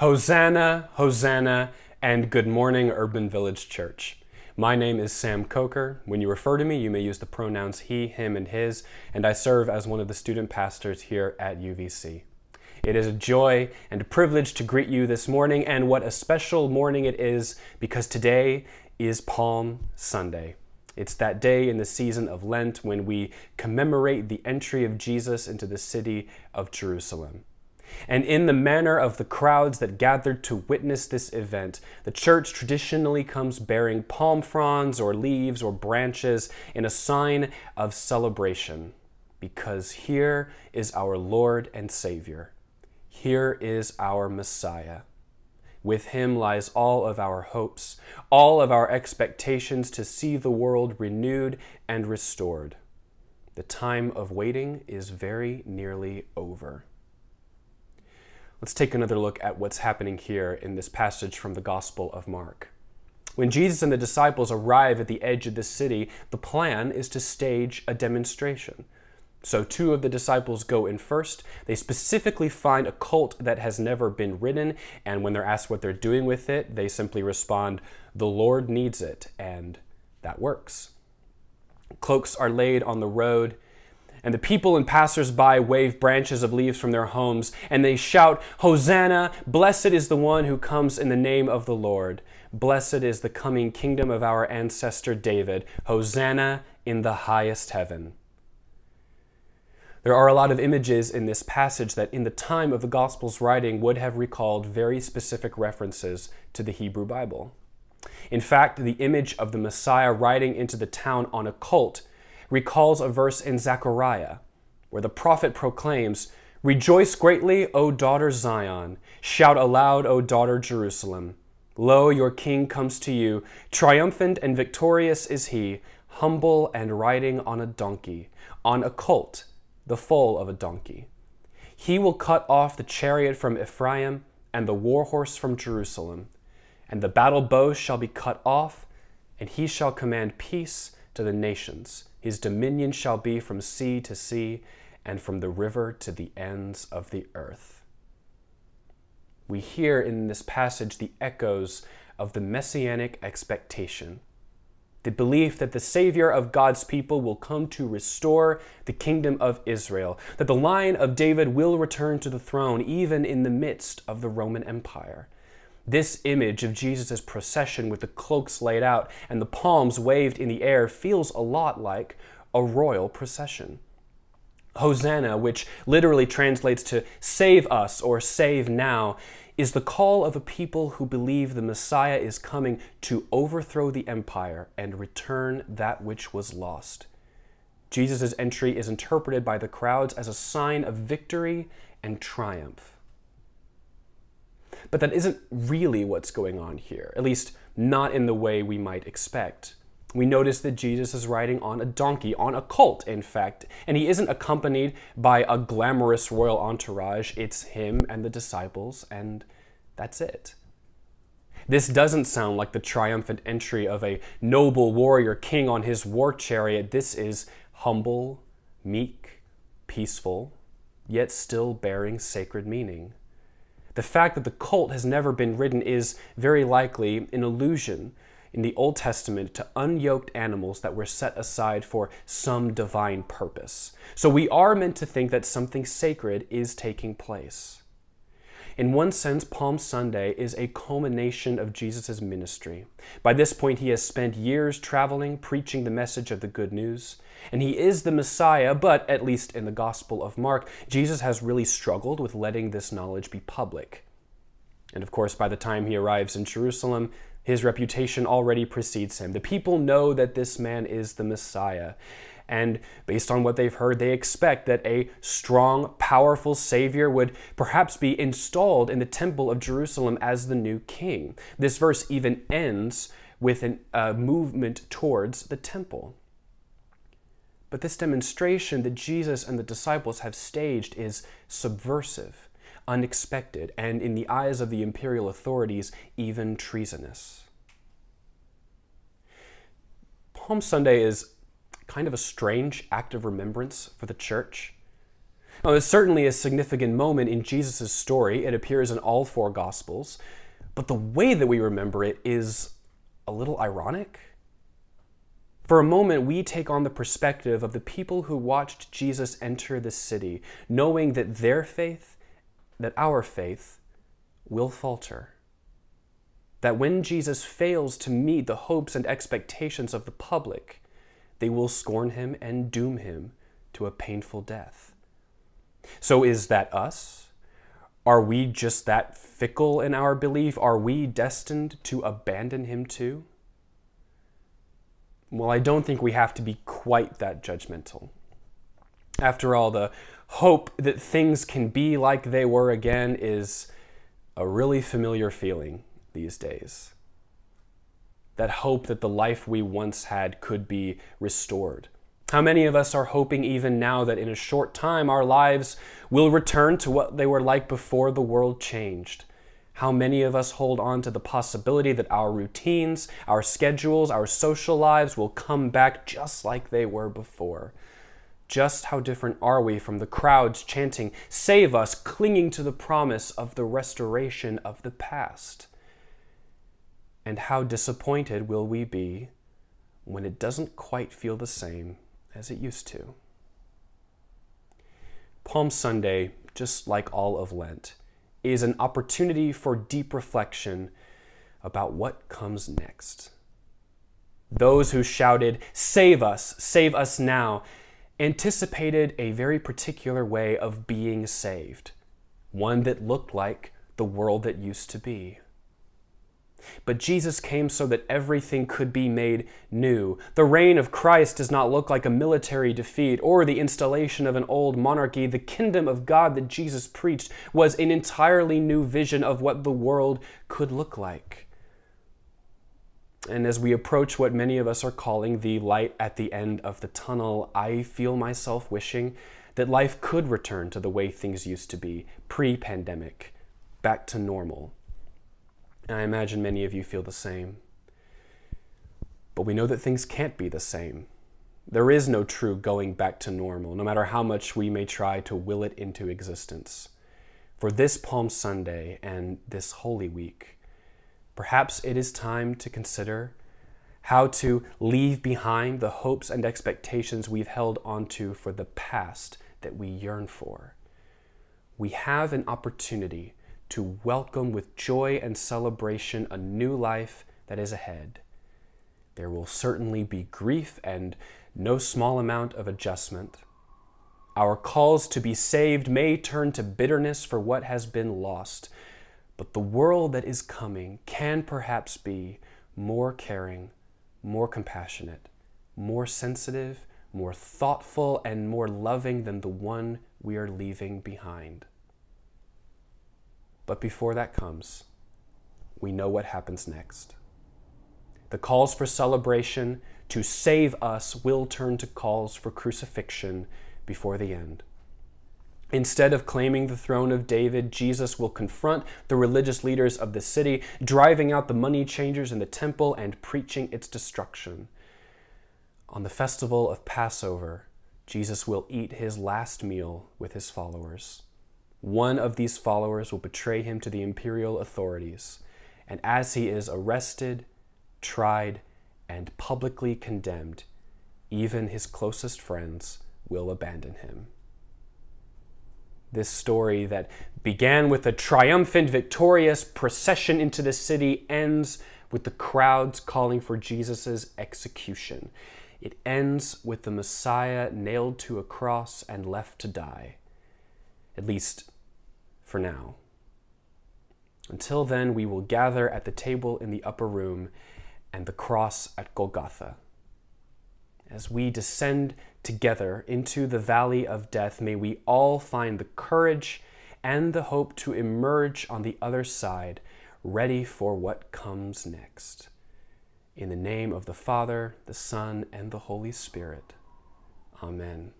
Hosanna, Hosanna, and good morning, Urban Village Church. My name is Sam Coker. When you refer to me, you may use the pronouns he, him, and his, and I serve as one of the student pastors here at UVC. It is a joy and a privilege to greet you this morning, and what a special morning it is because today is Palm Sunday. It's that day in the season of Lent when we commemorate the entry of Jesus into the city of Jerusalem. And in the manner of the crowds that gathered to witness this event, the church traditionally comes bearing palm fronds or leaves or branches in a sign of celebration. Because here is our Lord and Savior. Here is our Messiah. With him lies all of our hopes, all of our expectations to see the world renewed and restored. The time of waiting is very nearly over. Let's take another look at what's happening here in this passage from the Gospel of Mark. When Jesus and the disciples arrive at the edge of the city, the plan is to stage a demonstration. So, two of the disciples go in first. They specifically find a colt that has never been ridden, and when they're asked what they're doing with it, they simply respond, The Lord needs it, and that works. Cloaks are laid on the road, and the people and passers-by wave branches of leaves from their homes, and they shout, Hosanna! Blessed is the one who comes in the name of the Lord. Blessed is the coming kingdom of our ancestor David. Hosanna in the highest heaven. There are a lot of images in this passage that, in the time of the Gospel's writing, would have recalled very specific references to the Hebrew Bible. In fact, the image of the Messiah riding into the town on a colt recalls a verse in Zechariah where the prophet proclaims, Rejoice greatly, O daughter Zion. Shout aloud, O daughter Jerusalem. Lo, your king comes to you. Triumphant and victorious is he, humble and riding on a donkey, on a colt, the foal of a donkey. He will cut off the chariot from Ephraim and the war horse from Jerusalem. And the battle bow shall be cut off, and he shall command peace to the nations. His dominion shall be from sea to sea and from the river to the ends of the earth. We hear in this passage the echoes of the messianic expectation, the belief that the Savior of God's people will come to restore the kingdom of Israel, that the line of David will return to the throne even in the midst of the Roman Empire. This image of Jesus' procession with the cloaks laid out and the palms waved in the air feels a lot like a royal procession. Hosanna, which literally translates to save us or save now, is the call of a people who believe the Messiah is coming to overthrow the empire and return that which was lost. Jesus' entry is interpreted by the crowds as a sign of victory and triumph. But that isn't really what's going on here, at least not in the way we might expect. We notice that Jesus is riding on a donkey, on a colt, in fact, and he isn't accompanied by a glamorous royal entourage. It's him and the disciples, and that's it. This doesn't sound like the triumphant entry of a noble warrior king on his war chariot. This is humble, meek, peaceful, yet still bearing sacred meaning. The fact that the colt has never been ridden is very likely an allusion in the Old Testament to unyoked animals that were set aside for some divine purpose. So we are meant to think that something sacred is taking place. In one sense, Palm Sunday is a culmination of Jesus' ministry. By this point, he has spent years traveling, preaching the message of the good news. And he is the Messiah, but at least in the Gospel of Mark, Jesus has really struggled with letting this knowledge be public. And of course, by the time he arrives in Jerusalem, his reputation already precedes him. The people know that this man is the Messiah. And based on what they've heard, they expect that a strong, powerful Savior would perhaps be installed in the temple of Jerusalem as the new king. This verse even ends with a uh, movement towards the temple. But this demonstration that Jesus and the disciples have staged is subversive, unexpected, and in the eyes of the imperial authorities, even treasonous. Palm Sunday is kind of a strange act of remembrance for the church. Now, it's certainly a significant moment in Jesus' story. It appears in all four Gospels, but the way that we remember it is a little ironic. For a moment, we take on the perspective of the people who watched Jesus enter the city, knowing that their faith, that our faith, will falter. That when Jesus fails to meet the hopes and expectations of the public, they will scorn him and doom him to a painful death. So, is that us? Are we just that fickle in our belief? Are we destined to abandon him too? Well, I don't think we have to be quite that judgmental. After all, the hope that things can be like they were again is a really familiar feeling these days. That hope that the life we once had could be restored. How many of us are hoping even now that in a short time our lives will return to what they were like before the world changed? How many of us hold on to the possibility that our routines, our schedules, our social lives will come back just like they were before? Just how different are we from the crowds chanting, Save us, clinging to the promise of the restoration of the past? And how disappointed will we be when it doesn't quite feel the same as it used to? Palm Sunday, just like all of Lent, is an opportunity for deep reflection about what comes next. Those who shouted, Save us, save us now, anticipated a very particular way of being saved, one that looked like the world that used to be. But Jesus came so that everything could be made new. The reign of Christ does not look like a military defeat or the installation of an old monarchy. The kingdom of God that Jesus preached was an entirely new vision of what the world could look like. And as we approach what many of us are calling the light at the end of the tunnel, I feel myself wishing that life could return to the way things used to be pre pandemic, back to normal. And I imagine many of you feel the same. But we know that things can't be the same. There is no true going back to normal, no matter how much we may try to will it into existence. For this Palm Sunday and this Holy Week, perhaps it is time to consider how to leave behind the hopes and expectations we've held onto for the past that we yearn for. We have an opportunity to welcome with joy and celebration a new life that is ahead. There will certainly be grief and no small amount of adjustment. Our calls to be saved may turn to bitterness for what has been lost, but the world that is coming can perhaps be more caring, more compassionate, more sensitive, more thoughtful, and more loving than the one we are leaving behind. But before that comes, we know what happens next. The calls for celebration to save us will turn to calls for crucifixion before the end. Instead of claiming the throne of David, Jesus will confront the religious leaders of the city, driving out the money changers in the temple and preaching its destruction. On the festival of Passover, Jesus will eat his last meal with his followers. One of these followers will betray him to the imperial authorities, and as he is arrested, tried, and publicly condemned, even his closest friends will abandon him. This story that began with a triumphant, victorious procession into the city ends with the crowds calling for Jesus' execution. It ends with the Messiah nailed to a cross and left to die at least for now. Until then, we will gather at the table in the upper room and the cross at Golgotha. As we descend together into the valley of death, may we all find the courage and the hope to emerge on the other side, ready for what comes next. In the name of the Father, the Son, and the Holy Spirit. Amen.